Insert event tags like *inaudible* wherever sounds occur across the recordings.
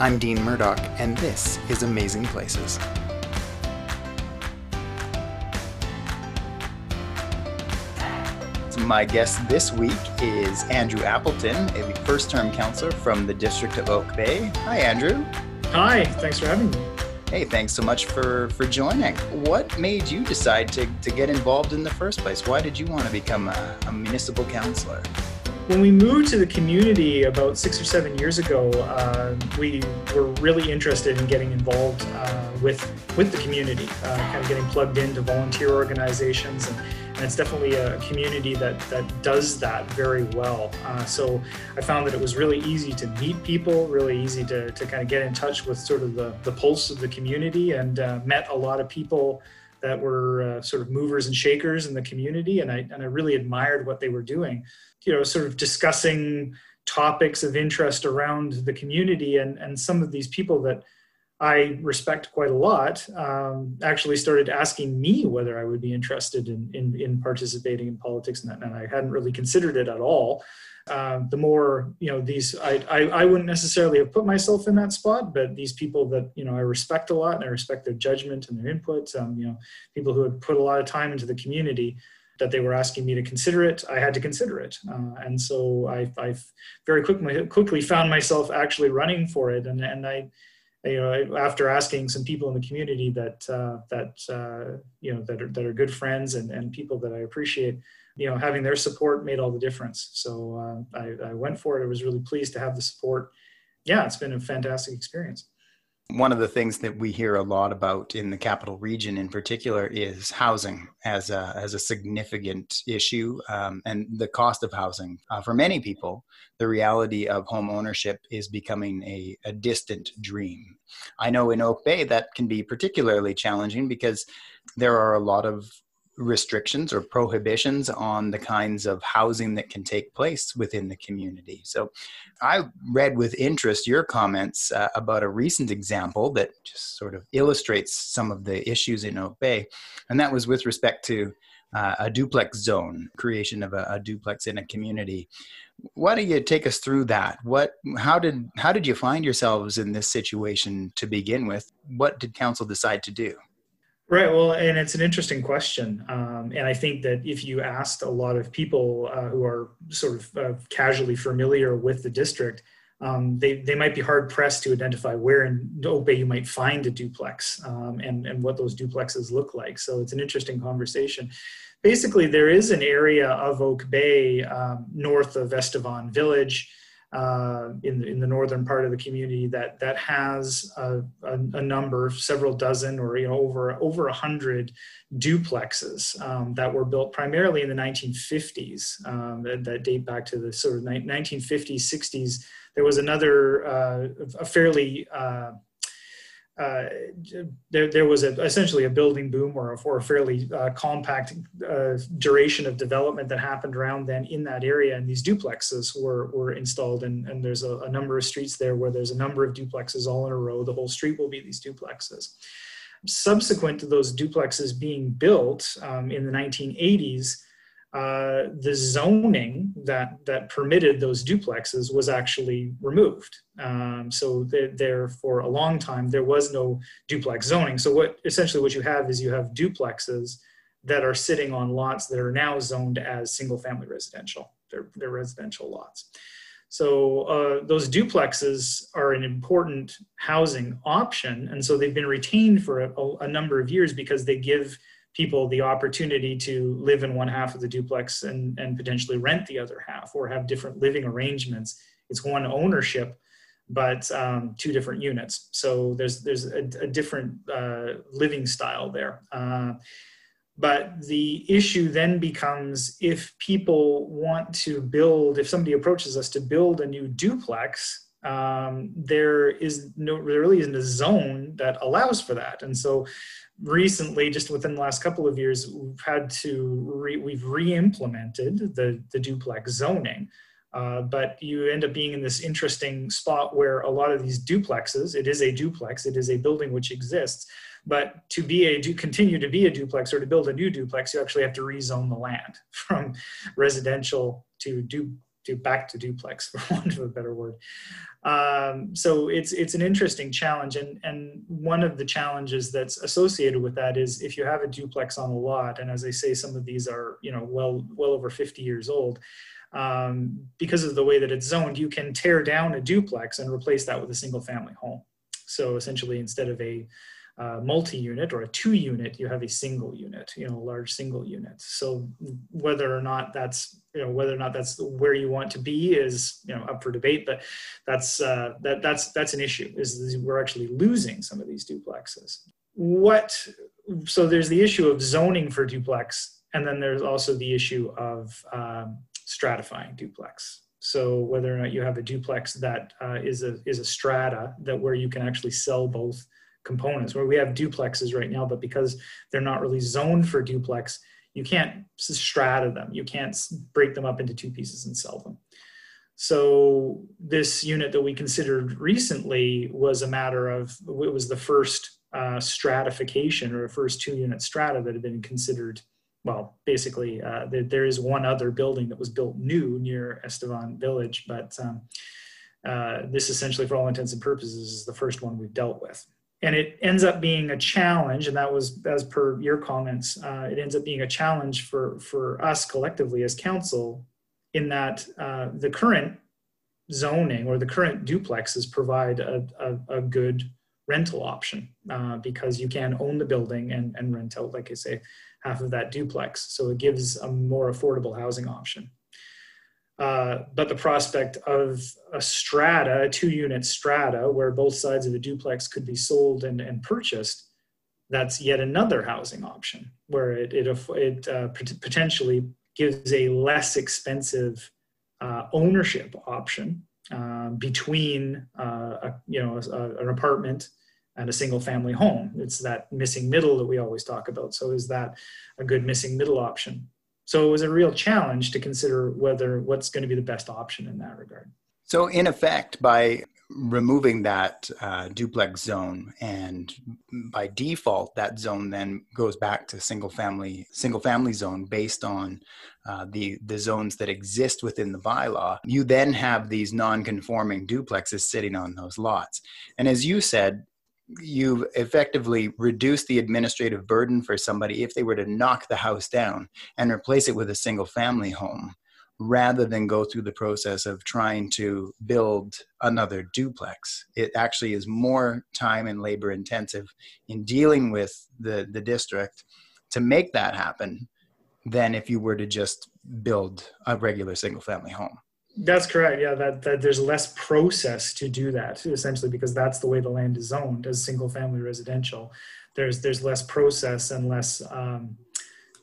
I'm Dean Murdoch, and this is Amazing Places. My guest this week is Andrew Appleton, a first term councilor from the District of Oak Bay. Hi, Andrew. Hi, thanks for having me. Hey, thanks so much for, for joining. What made you decide to, to get involved in the first place? Why did you want to become a, a municipal councilor? When we moved to the community about six or seven years ago, uh, we were really interested in getting involved uh, with with the community, uh, kind of getting plugged into volunteer organizations, and, and, it's definitely a community that that does that very well. Uh, so I found that it was really easy to meet people, really easy to, to kind of get in touch with sort of the, the pulse of the community, and uh, met a lot of people that were uh, sort of movers and shakers in the community, and I and I really admired what they were doing you know sort of discussing topics of interest around the community and and some of these people that I respect quite a lot um, actually started asking me whether I would be interested in in, in participating in politics and, that, and I hadn't really considered it at all. Um, the more you know these I, I, I wouldn't necessarily have put myself in that spot but these people that you know i respect a lot and i respect their judgment and their input um, you know people who have put a lot of time into the community that they were asking me to consider it, I had to consider it. Uh, and so I, I very quickly, quickly found myself actually running for it. And, and I, you know, after asking some people in the community that, uh, that, uh, you know, that are, that are good friends and, and people that I appreciate, you know, having their support made all the difference. So uh, I, I went for it. I was really pleased to have the support. Yeah, it's been a fantastic experience. One of the things that we hear a lot about in the capital region, in particular, is housing as a as a significant issue, um, and the cost of housing uh, for many people. The reality of home ownership is becoming a, a distant dream. I know in Oak Bay that can be particularly challenging because there are a lot of restrictions or prohibitions on the kinds of housing that can take place within the community. So I read with interest your comments uh, about a recent example that just sort of illustrates some of the issues in Oak Bay, and that was with respect to uh, a duplex zone, creation of a, a, duplex in a community. Why don't you take us through that? What, how did, how did you find yourselves in this situation to begin with? What did council decide to do? Right. Well, and it's an interesting question. Um, and I think that if you asked a lot of people uh, who are sort of uh, casually familiar with the district, um, they, they might be hard pressed to identify where in Oak Bay you might find a duplex um, and, and what those duplexes look like. So it's an interesting conversation. Basically, there is an area of Oak Bay um, north of Estevan Village uh, in, the, in the northern part of the community that that has a, a, a number, several dozen, or you know over over a hundred duplexes um, that were built primarily in the 1950s um, that, that, date back to the sort of 1950s, 60s. There was another uh, a fairly uh, uh, there, there was a, essentially a building boom or a, or a fairly uh, compact uh, duration of development that happened around then in that area. And these duplexes were, were installed. And, and there's a, a, number of streets there where there's a number of duplexes all in a row. The whole street will be these duplexes. Subsequent to those duplexes being built um, in the 1980s, uh, the zoning that that permitted those duplexes was actually removed. Um, so there, there, for a long time there was no duplex zoning. So what essentially what you have is you have duplexes that are sitting on lots that are now zoned as single family residential. They're, they're residential lots. So uh, those duplexes are an important housing option, and so they've been retained for a, a number of years because they give people the opportunity to live in one half of the duplex and, and potentially rent the other half or have different living arrangements. It's one ownership, but um, two different units. So there's, there's a, a different uh, living style there. Uh, but the issue then becomes if people want to build, if somebody approaches us to build a new duplex, um, there is no, there really isn't a zone that allows for that. And so recently, just within the last couple of years, we've had to re, we've re-implemented the the duplex zoning. Uh, but you end up being in this interesting spot where a lot of these duplexes, it is a duplex, it is a building which exists, but to be a do continue to be a duplex or to build a new duplex, you actually have to rezone the land *laughs* from residential to du, to back to duplex *laughs* for want of a better word. Um, so it's it's an interesting challenge, and and one of the challenges that's associated with that is if you have a duplex on a lot, and as I say, some of these are you know well well over 50 years old. Um, because of the way that it's zoned, you can tear down a duplex and replace that with a single family home. So essentially, instead of a uh, multi-unit or a two-unit, you have a single unit, you know, a large single unit. So whether or not that's, you know, whether or not that's where you want to be is, you know, up for debate. But that's uh, that that's that's an issue. Is we're actually losing some of these duplexes. What? So there's the issue of zoning for duplex, and then there's also the issue of um, stratifying duplex. So whether or not you have a duplex that uh, is a is a strata that where you can actually sell both components where we have duplexes right now, but because they're not really zoned for duplex, you can't strata them. You can't break them up into two pieces and sell them. So this unit that we considered recently was a matter of it was the first uh, stratification or the first two unit strata that had been considered. Well, basically, uh, there, there is one other building that was built new near Estevan Village, but um, uh, this essentially, for all intents and purposes, is the first one we've dealt with and it ends up being a challenge and that was as per your comments uh, it ends up being a challenge for for us collectively as council in that uh, the current zoning or the current duplexes provide a, a, a good rental option uh, because you can own the building and, and rent out like i say half of that duplex. So it gives a more affordable housing option uh, but the prospect of a strata, a two unit strata, where both sides of the duplex could be sold and, and purchased, that's yet another housing option where it, it, it uh, potentially gives a less expensive uh, ownership option um, between uh, a, you know a, an apartment and a single family home. It's that missing middle that we always talk about. So is that a good missing middle option? So it was a real challenge to consider whether what's going to be the best option in that regard. So, in effect, by removing that uh, duplex zone and by default that zone then goes back to single family single family zone based on uh, the the zones that exist within the bylaw you then have these non-conforming duplexes sitting on those lots and as you said you've effectively reduced the administrative burden for somebody if they were to knock the house down and replace it with a single family home rather than go through the process of trying to build another duplex. It actually is more time and labor intensive in dealing with the, the district to make that happen than if you were to just build a regular single family home. That's correct. Yeah, that, that there's less process to do that essentially because that's the way the land is zoned as single family residential. There's there's less process and less um,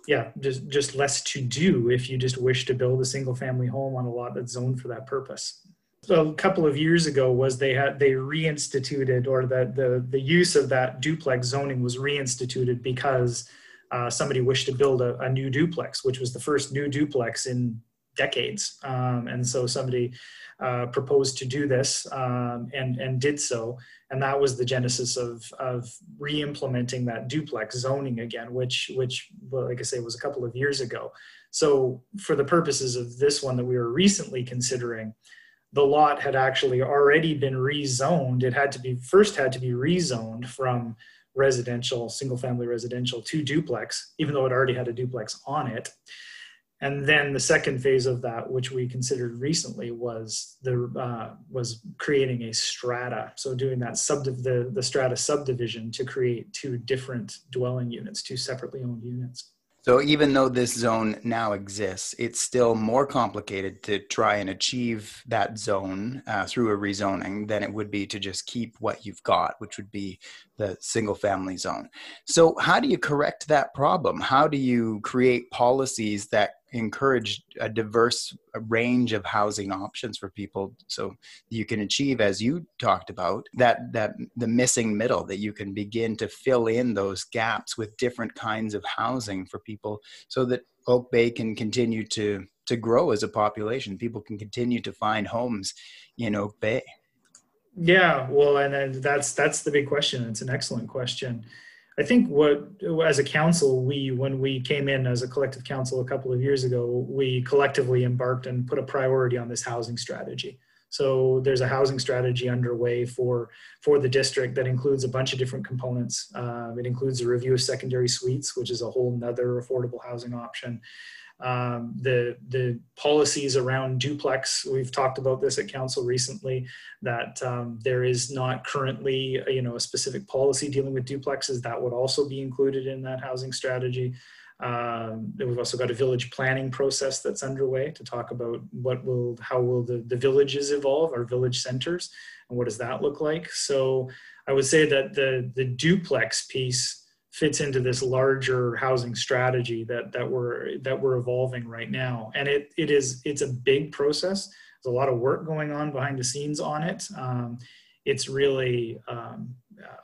yeah, just just less to do if you just wish to build a single family home on a lot that's zoned for that purpose. So a couple of years ago was they had they reinstituted or that the the use of that duplex zoning was reinstituted because uh, somebody wished to build a, a new duplex, which was the first new duplex in decades. Um, and so somebody uh, proposed to do this um, and, and did so. And that was the genesis of, of re-implementing that duplex zoning again, which, which well, like I say, was a couple of years ago. So for the purposes of this one that we were recently considering, the lot had actually already been rezoned. It had to be first had to be rezoned from residential, single family residential to duplex, even though it already had a duplex on it. And then the second phase of that, which we considered recently, was the uh, was creating a strata. So doing that sub the the strata subdivision to create two different dwelling units, two separately owned units. So even though this zone now exists, it's still more complicated to try and achieve that zone uh, through a rezoning than it would be to just keep what you've got, which would be the single family zone. So how do you correct that problem? How do you create policies that encourage a diverse range of housing options for people so you can achieve as you talked about that that the missing middle that you can begin to fill in those gaps with different kinds of housing for people so that oak bay can continue to to grow as a population. People can continue to find homes in oak bay. Yeah well and, and that's that's the big question. It's an excellent question I think what, as a council, we, when we came in as a collective council a couple of years ago, we collectively embarked and put a priority on this housing strategy. So there's a housing strategy underway for for the district that includes a bunch of different components. Uh, it includes a review of secondary suites, which is a whole nother affordable housing option um, the the policies around duplex. We've talked about this at council recently. That um, there is not currently you know a specific policy dealing with duplexes that would also be included in that housing strategy. Um, we've also got a village planning process that's underway to talk about what will how will the, the villages evolve, our village centers, and what does that look like. So I would say that the the duplex piece fits into this larger housing strategy that that we're that we're evolving right now. And it it is it's a big process. There's a lot of work going on behind the scenes on it. Um, it's really um,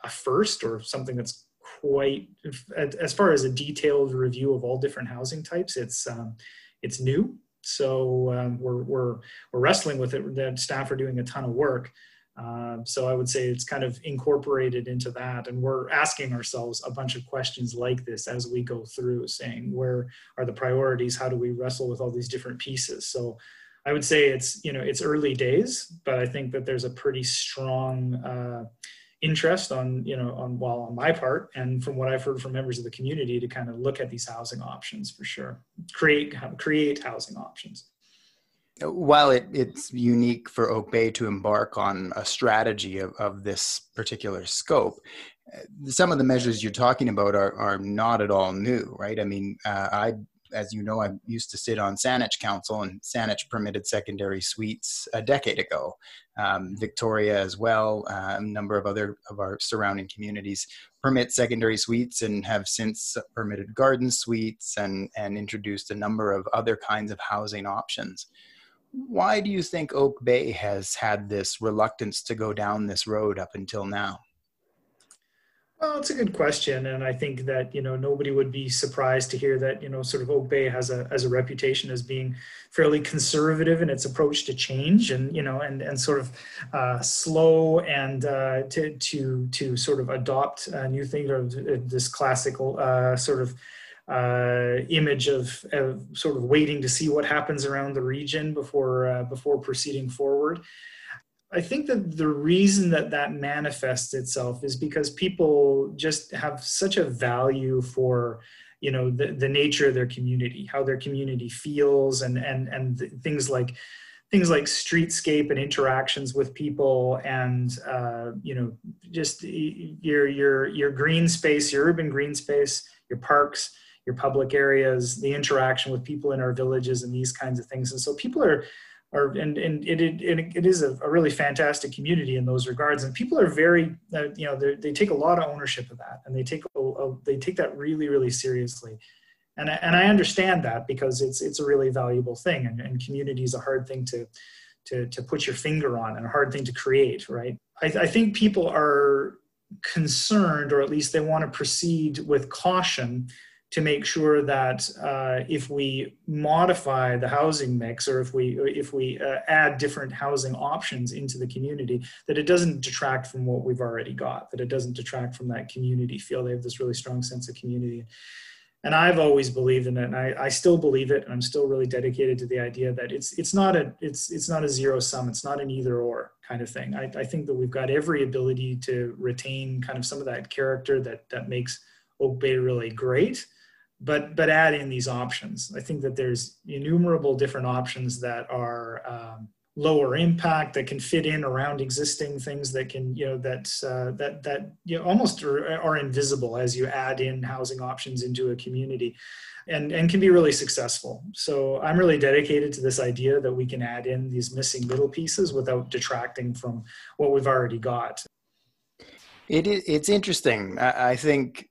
a first or something that's quite as far as a detailed review of all different housing types it's um, it's new. So um, we're, we're we're wrestling with it. The staff are doing a ton of work um, so I would say it's kind of incorporated into that. And we're asking ourselves a bunch of questions like this as we go through, saying where are the priorities? How do we wrestle with all these different pieces? So I would say it's, you know, it's early days, but I think that there's a pretty strong uh, interest on, you know, on, well, on my part, and from what I've heard from members of the community to kind of look at these housing options for sure, create, create housing options while it, it's unique for Oak Bay to embark on a strategy of, of this particular scope, uh, some of the measures you're talking about are, are not at all new, right? I mean, uh, I, as you know, I used to sit on Saanich Council, and Saanich permitted secondary suites a decade ago. Um, Victoria, as well, uh, a number of other of our surrounding communities permit secondary suites and have since permitted garden suites and, and introduced a number of other kinds of housing options why do you think Oak Bay has had this reluctance to go down this road up until now? Well, it's a good question, and I think that you know nobody would be surprised to hear that you know sort of Oak Bay has a as a reputation as being fairly conservative in its approach to change, and you know and and sort of uh, slow and uh, to to to sort of adopt new thing or this classical uh, sort of uh, image of, of, sort of waiting to see what happens around the region before uh, before proceeding forward. I think that the reason that that manifests itself is because people just have such a value for you know the, the nature of their community how their community feels and and and things like things like streetscape and interactions with people and uh, you know just your your your green space your urban green space your parks your public areas, the interaction with people in our villages, and these kinds of things. And so people are are and, and it, it, it is a, a really fantastic community in those regards. And people are very uh, you know they take a lot of ownership of that. And they take a, a, they take that really really seriously. And I, and I understand that because it's it's a really valuable thing. And, and community is a hard thing to to to put your finger on and a hard thing to create right? I, I think people are concerned or at least they want to proceed with caution to make sure that uh, if we modify the housing mix or if we if we uh, add different housing options into the community that it doesn't detract from what we've already got that it doesn't detract from that community feel. They have this really strong sense of community. And I've always believed in it, and I, I, still believe it, and I'm still really dedicated to the idea that it's it's not a it's it's not a zero sum, it's not an either or kind of thing. I, I think that we've got every ability to retain kind of some of that character that that makes Oak Bay really great, but but add in these options. I think that there's innumerable different options that are um, lower impact that can fit in around existing things that can you know that uh, that that you know, almost are, are, invisible as you add in housing options into a community and and can be really successful. So i'm really dedicated to this idea that we can add in these missing middle pieces without detracting from what we've already got. It is it's interesting. I think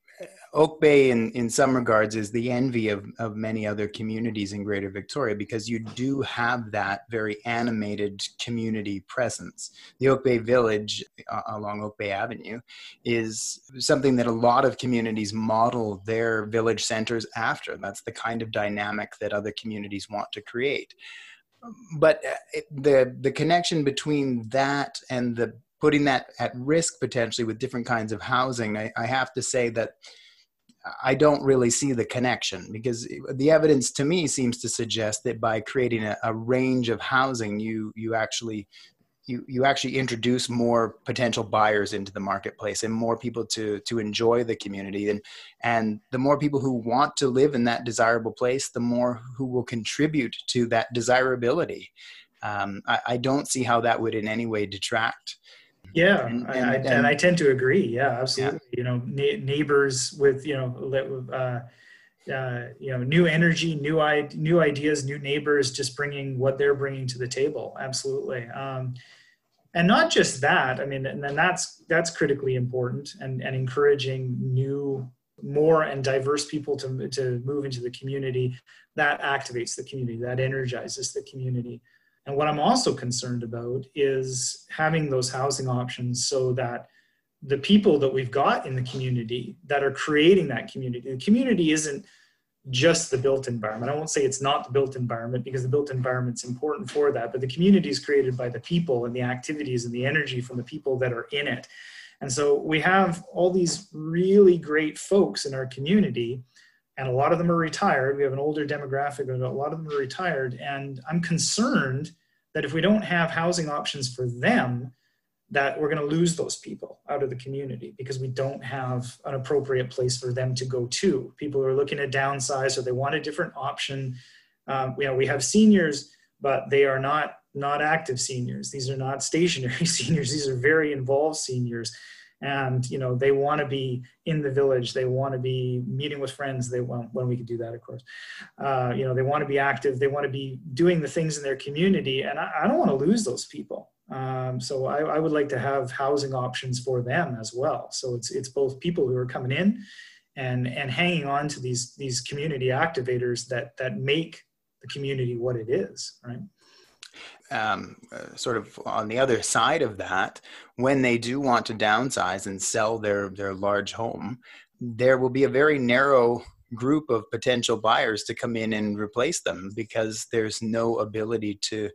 Oak Bay, in, in some regards, is the envy of, of many other communities in Greater Victoria because you do have that very animated community presence. The Oak Bay Village uh, along Oak Bay Avenue is something that a lot of communities model their village centers after. That's the kind of dynamic that other communities want to create. But uh, the the connection between that and the putting that at risk potentially with different kinds of housing, I, I have to say that I don't really see the connection because the evidence to me seems to suggest that by creating a, a range of housing, you you actually you you actually introduce more potential buyers into the marketplace and more people to to enjoy the community. And and the more people who want to live in that desirable place the more who will contribute to that desirability. Um, I, I, don't see how that would in any way detract yeah and, and, I, and, and I tend to agree. Yeah absolutely. Yeah. you know na- neighbors with you know uh, uh, you know new energy new I- new ideas new neighbors just bringing what they're bringing to the table. Absolutely. Um, and not just that i mean and then that's that's critically important and and encouraging new more and diverse people to to move into the community that activates the community that energizes the community and what i'm also concerned about is having those housing options so that the people that we've got in the community that are creating that community the community isn't just the built environment. I won't say it's not the built environment because the built environment's important for that, but the community is created by the people and the activities and the energy from the people that are in it. And so we have all these really great folks in our community, and a lot of them are retired. We have an older demographic, but a lot of them are retired. And I'm concerned that if we don't have housing options for them, that we're going to lose those people out of the community because we don't have an appropriate place for them to go to. People are looking at downsize or they want a different option. Um, you know, we have seniors, but they are not not active seniors. These are not stationary *laughs* seniors. These are very involved seniors, and you know they want to be in the village. They want to be meeting with friends. They want when we could do that, of course. Uh, you know, they want to be active. They want to be doing the things in their community, and I, I don't want to lose those people. Um, so I, I, would like to have housing options for them as well. So it's it's both people who are coming in and and hanging on to these these community activators that that make the community what it is, right? Um, uh, sort of on the other side of that, when they do want to downsize and sell their their large home, there will be a very narrow group of potential buyers to come in and replace them because there's no ability to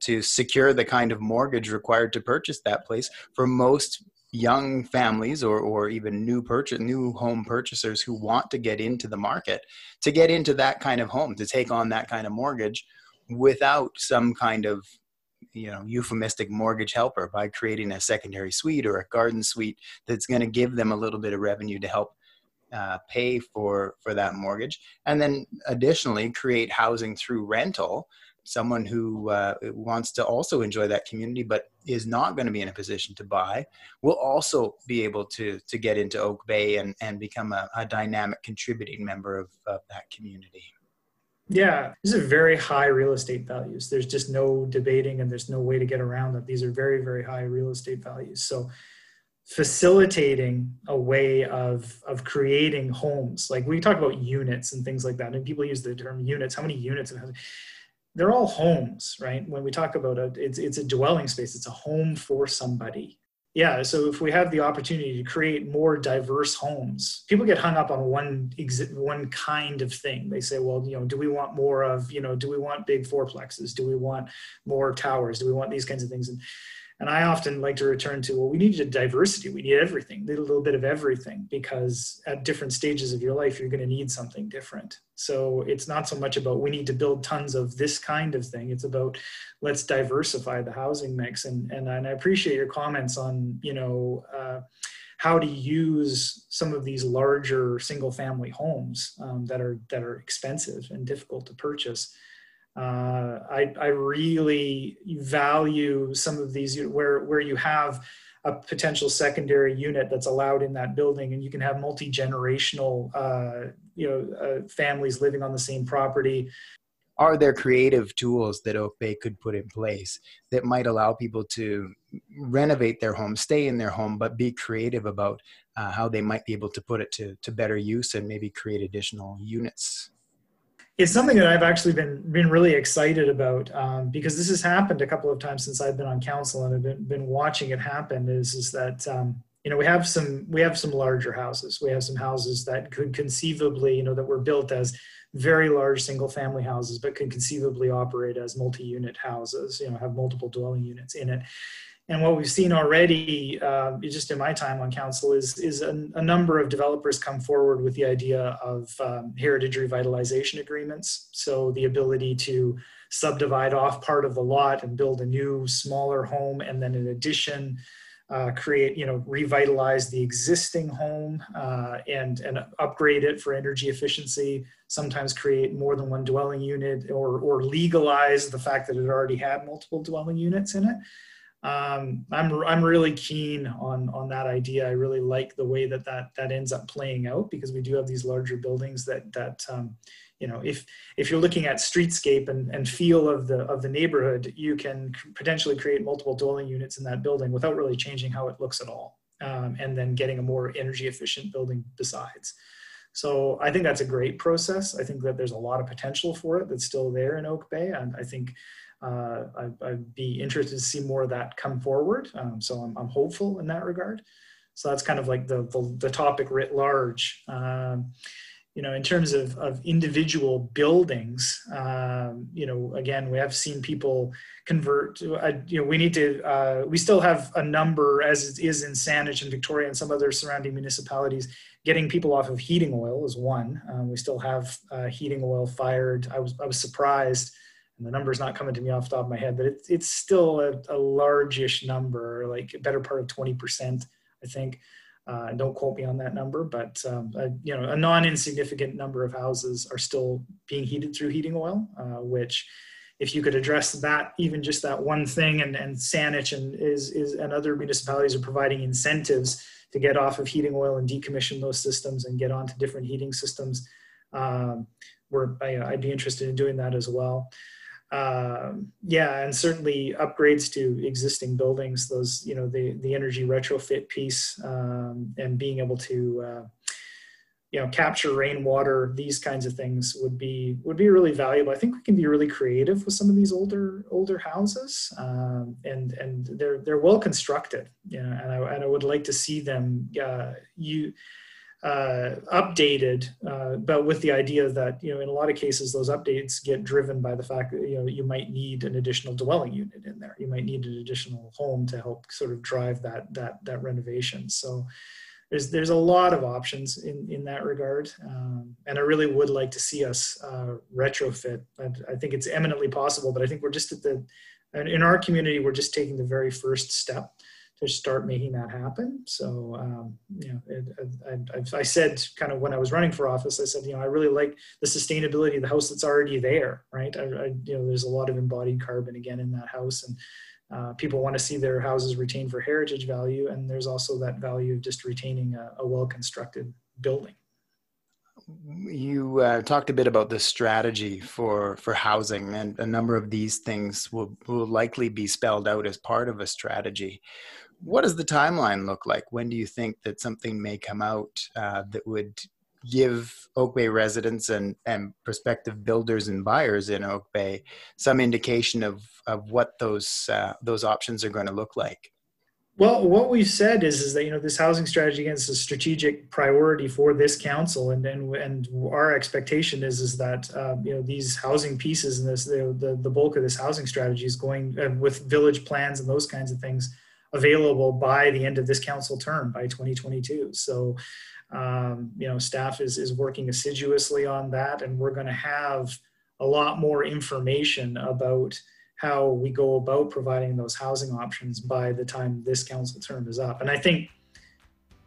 to secure the kind of mortgage required to purchase that place for most young families or, or even new purchase new home purchasers who want to get into the market to get into that kind of home to take on that kind of mortgage without some kind of you know euphemistic mortgage helper by creating a secondary suite or a garden suite that's going to give them a little bit of revenue to help uh, pay for for that mortgage. And then additionally create housing through rental someone who uh, wants to also enjoy that community but is not going to be in a position to buy will also be able to to get into oak bay and and become a, a dynamic contributing member of, of that community yeah these are very high real estate values there's just no debating and there's no way to get around that these are very very high real estate values so facilitating a way of of creating homes like we talk about units and things like that and people use the term units how many units they're all homes, right? When we talk about it, it's, it's a dwelling space, it's a home for somebody. Yeah, so if we have the opportunity to create more diverse homes, people get hung up on one exi- one kind of thing. They say, well, you know, do we want more of, you know, do we want big fourplexes? Do we want more towers? Do we want these kinds of things? And and I often like to return to, well, we need a diversity. We need everything, need a little bit of everything, because at different stages of your life, you're going to need something different. So it's not so much about we need to build tons of this kind of thing. It's about let's diversify the housing mix. And and, and I appreciate your comments on, you know, uh, how to use some of these larger single family homes um, that are that are expensive and difficult to purchase uh, I, I really value some of these where where you have a potential secondary unit that's allowed in that building, and you can have multi generational uh, you know uh, families living on the same property. Are there creative tools that Oak Bay could put in place that might allow people to renovate their home, stay in their home, but be creative about uh, how they might be able to put it to, to better use and maybe create additional units? It's something that I've actually been been really excited about um, because this has happened a couple of times since I've been on council and I've been, been watching it happen. Is is that um, you know we have some we have some larger houses. We have some houses that could conceivably you know that were built as very large single family houses, but could conceivably operate as multi unit houses. You know have multiple dwelling units in it and what we've seen already, uh, just in my time on council, is is a, a, number of developers come forward with the idea of um, heritage revitalization agreements. So the ability to subdivide off part of the lot and build a new, smaller home, and then in addition, uh, create, you know, revitalize the existing home uh, and and upgrade it for energy efficiency. Sometimes create more than one dwelling unit, or or legalize the fact that it already had multiple dwelling units in it um, I'm I'm really keen on on that idea. I really like the way that that that ends up playing out because we do have these larger buildings that that um, you know if if you're looking at streetscape and, and feel of the of the neighborhood, you can potentially create multiple dwelling units in that building without really changing how it looks at all, um, and then getting a more energy efficient building besides. So I think that's a great process. I think that there's a lot of potential for it that's still there in Oak Bay, and I think uh, I, would be interested to see more of that come forward. Um, so I'm, I'm, hopeful in that regard. So that's kind of like the, the, the topic writ large. Um, you know, in terms of, of individual buildings, um, you know, again, we have seen people convert. Uh, you know, we need to. Uh, we still have a number, as it is in Saanich and Victoria and some other surrounding municipalities, getting people off of heating oil is one. Um, we still have uh, heating oil fired. I was I was surprised and the number's not coming to me off the top of my head, but it's it's still a, a largish number, like a better part of 20%, I think. Uh, don't quote me on that number, but um, a, you know, a non-insignificant number of houses are still being heated through heating oil, uh, which if you could address that, even just that one thing, and, and Saanich and is, is and other municipalities are providing incentives to get off of heating oil and decommission those systems and get onto different heating systems. Um, where I, would be interested in doing that as well um, yeah, and certainly upgrades to existing buildings. Those, you know, the the energy retrofit piece um, and being able to, uh, you know, capture rainwater. These kinds of things would be would be really valuable. I think we can be really creative with some of these older older houses, um, and and they're they're well constructed. You know, and I and I would like to see them. Uh, you uh, updated, uh, but with the idea that you know in a lot of cases those updates get driven by the fact that you know you might need an additional dwelling unit in there. You might need an additional home to help sort of drive that that that renovation. So there's there's a lot of options in in that regard, um, and I really would like to see us uh, retrofit. I, I think it's eminently possible, but I think we're just at the in our community we're just taking the very first step to start making that happen. So, um, you know, it, I, I, I, said kind of when I was running for office, I said, you know, I really like the sustainability of the house that's already there, right? I, I you know, there's a lot of embodied carbon again in that house, and uh, people want to see their houses retained for heritage value, and there's also that value of just retaining a, a well-constructed building. You uh, talked a bit about the strategy for for housing, and a number of these things will will likely be spelled out as part of a strategy what does the timeline look like? When do you think that something may come out uh, that would give Oak Bay residents and, and prospective builders and buyers in Oak Bay some indication of, of what those uh, those options are going to look like? Well, what we've said is, is that you know this housing strategy is a strategic priority for this council, and and, and our expectation is is that um, you know these housing pieces and this the, the, bulk of this housing strategy is going uh, with village plans and those kinds of things available by the end of this council term by 2022. So, um, you know, staff is, is working assiduously on that, and we're going to have a lot more information about how we go about providing those housing options by the time this council term is up. And I think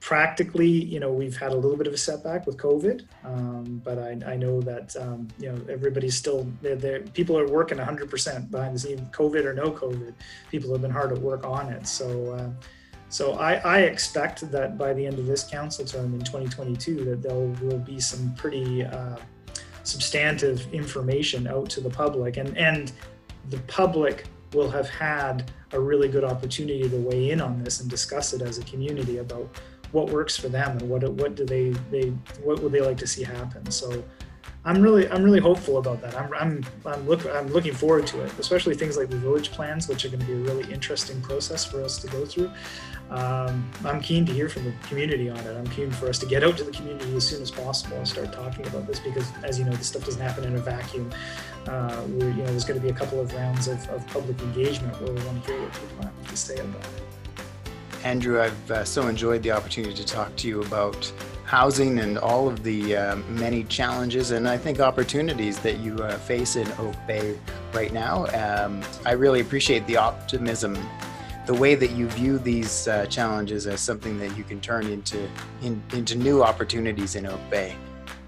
practically, you know, we've had a little bit of a setback with COVID, um, but I, I, know that um, you know everybody's still they're, they're, people are working 100% behind the scenes, COVID or no COVID. People have been hard at work on it. So, uh, so I, I, expect that by the end of this council term in 2022, that there will be some pretty uh, substantive information out to the public, and and the public will have had a really good opportunity to weigh in on this and discuss it as a community about what works for them and what what do they they what would they like to see happen. So I'm really I'm really hopeful about that. I'm I'm I'm look I'm looking forward to it, especially things like the village plans, which are going to be a really interesting process for us to go through. Um, I'm keen to hear from the community on it. I'm keen for us to get out to the community as soon as possible and start talking about this because, as you know, this stuff doesn't happen in a vacuum. uh, you know, there's going to be a couple of rounds of, of public engagement where we want to hear what people have to say about it. Andrew, I've uh, so enjoyed the opportunity to talk to you about housing and all of the uh, many challenges and I think opportunities that you uh, face in Oak Bay right now. Um, I really appreciate the optimism, the way that you view these uh, challenges as something that you can turn into in, into new opportunities in Oak Bay.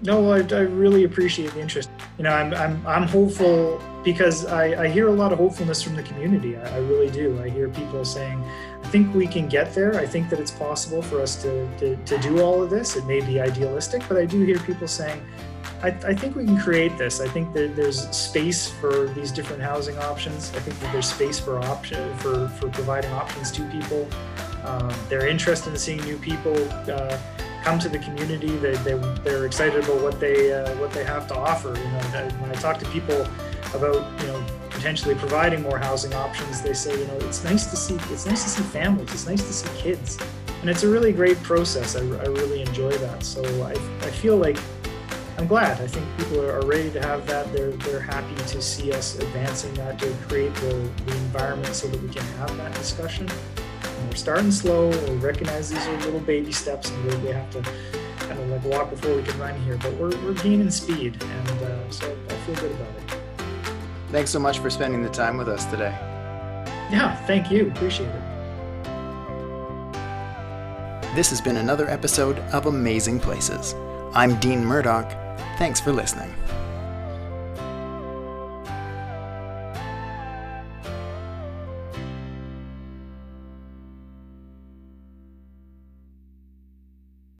No, I, I really appreciate the interest. You know, I'm, I'm, I'm hopeful because I, I hear a lot of hopefulness from the community. I, I really do. I hear people saying, think we can get there. I think that it's possible for us to, to, to do all of this. It may be idealistic, but I do hear people saying, I, I, think we can create this. I think that there's space for these different housing options. I think that there's space for option for, for providing options to people. Um, they're interested in seeing new people. Uh, come to the community. They, they, they're excited about what they, uh, what they have to offer. You know, when I talk to people about, you know, potentially providing more housing options, they say, you know, it's nice to see, it's nice to see families. It's nice to see kids. And it's a really great process. I, I really enjoy that. So I, I feel like I'm glad. I think people are ready to have that. They're they're happy to see us advancing that to create the, the environment so that we can have that discussion we're starting slow. We recognize these are little baby steps, and we, we have to kind of like walk before we can run here. But we're, we're gaining speed, and uh, so I feel good about it. Thanks so much for spending the time with us today. Yeah, thank you. Appreciate it. This has been another episode of Amazing Places. I'm Dean Murdoch. Thanks for listening.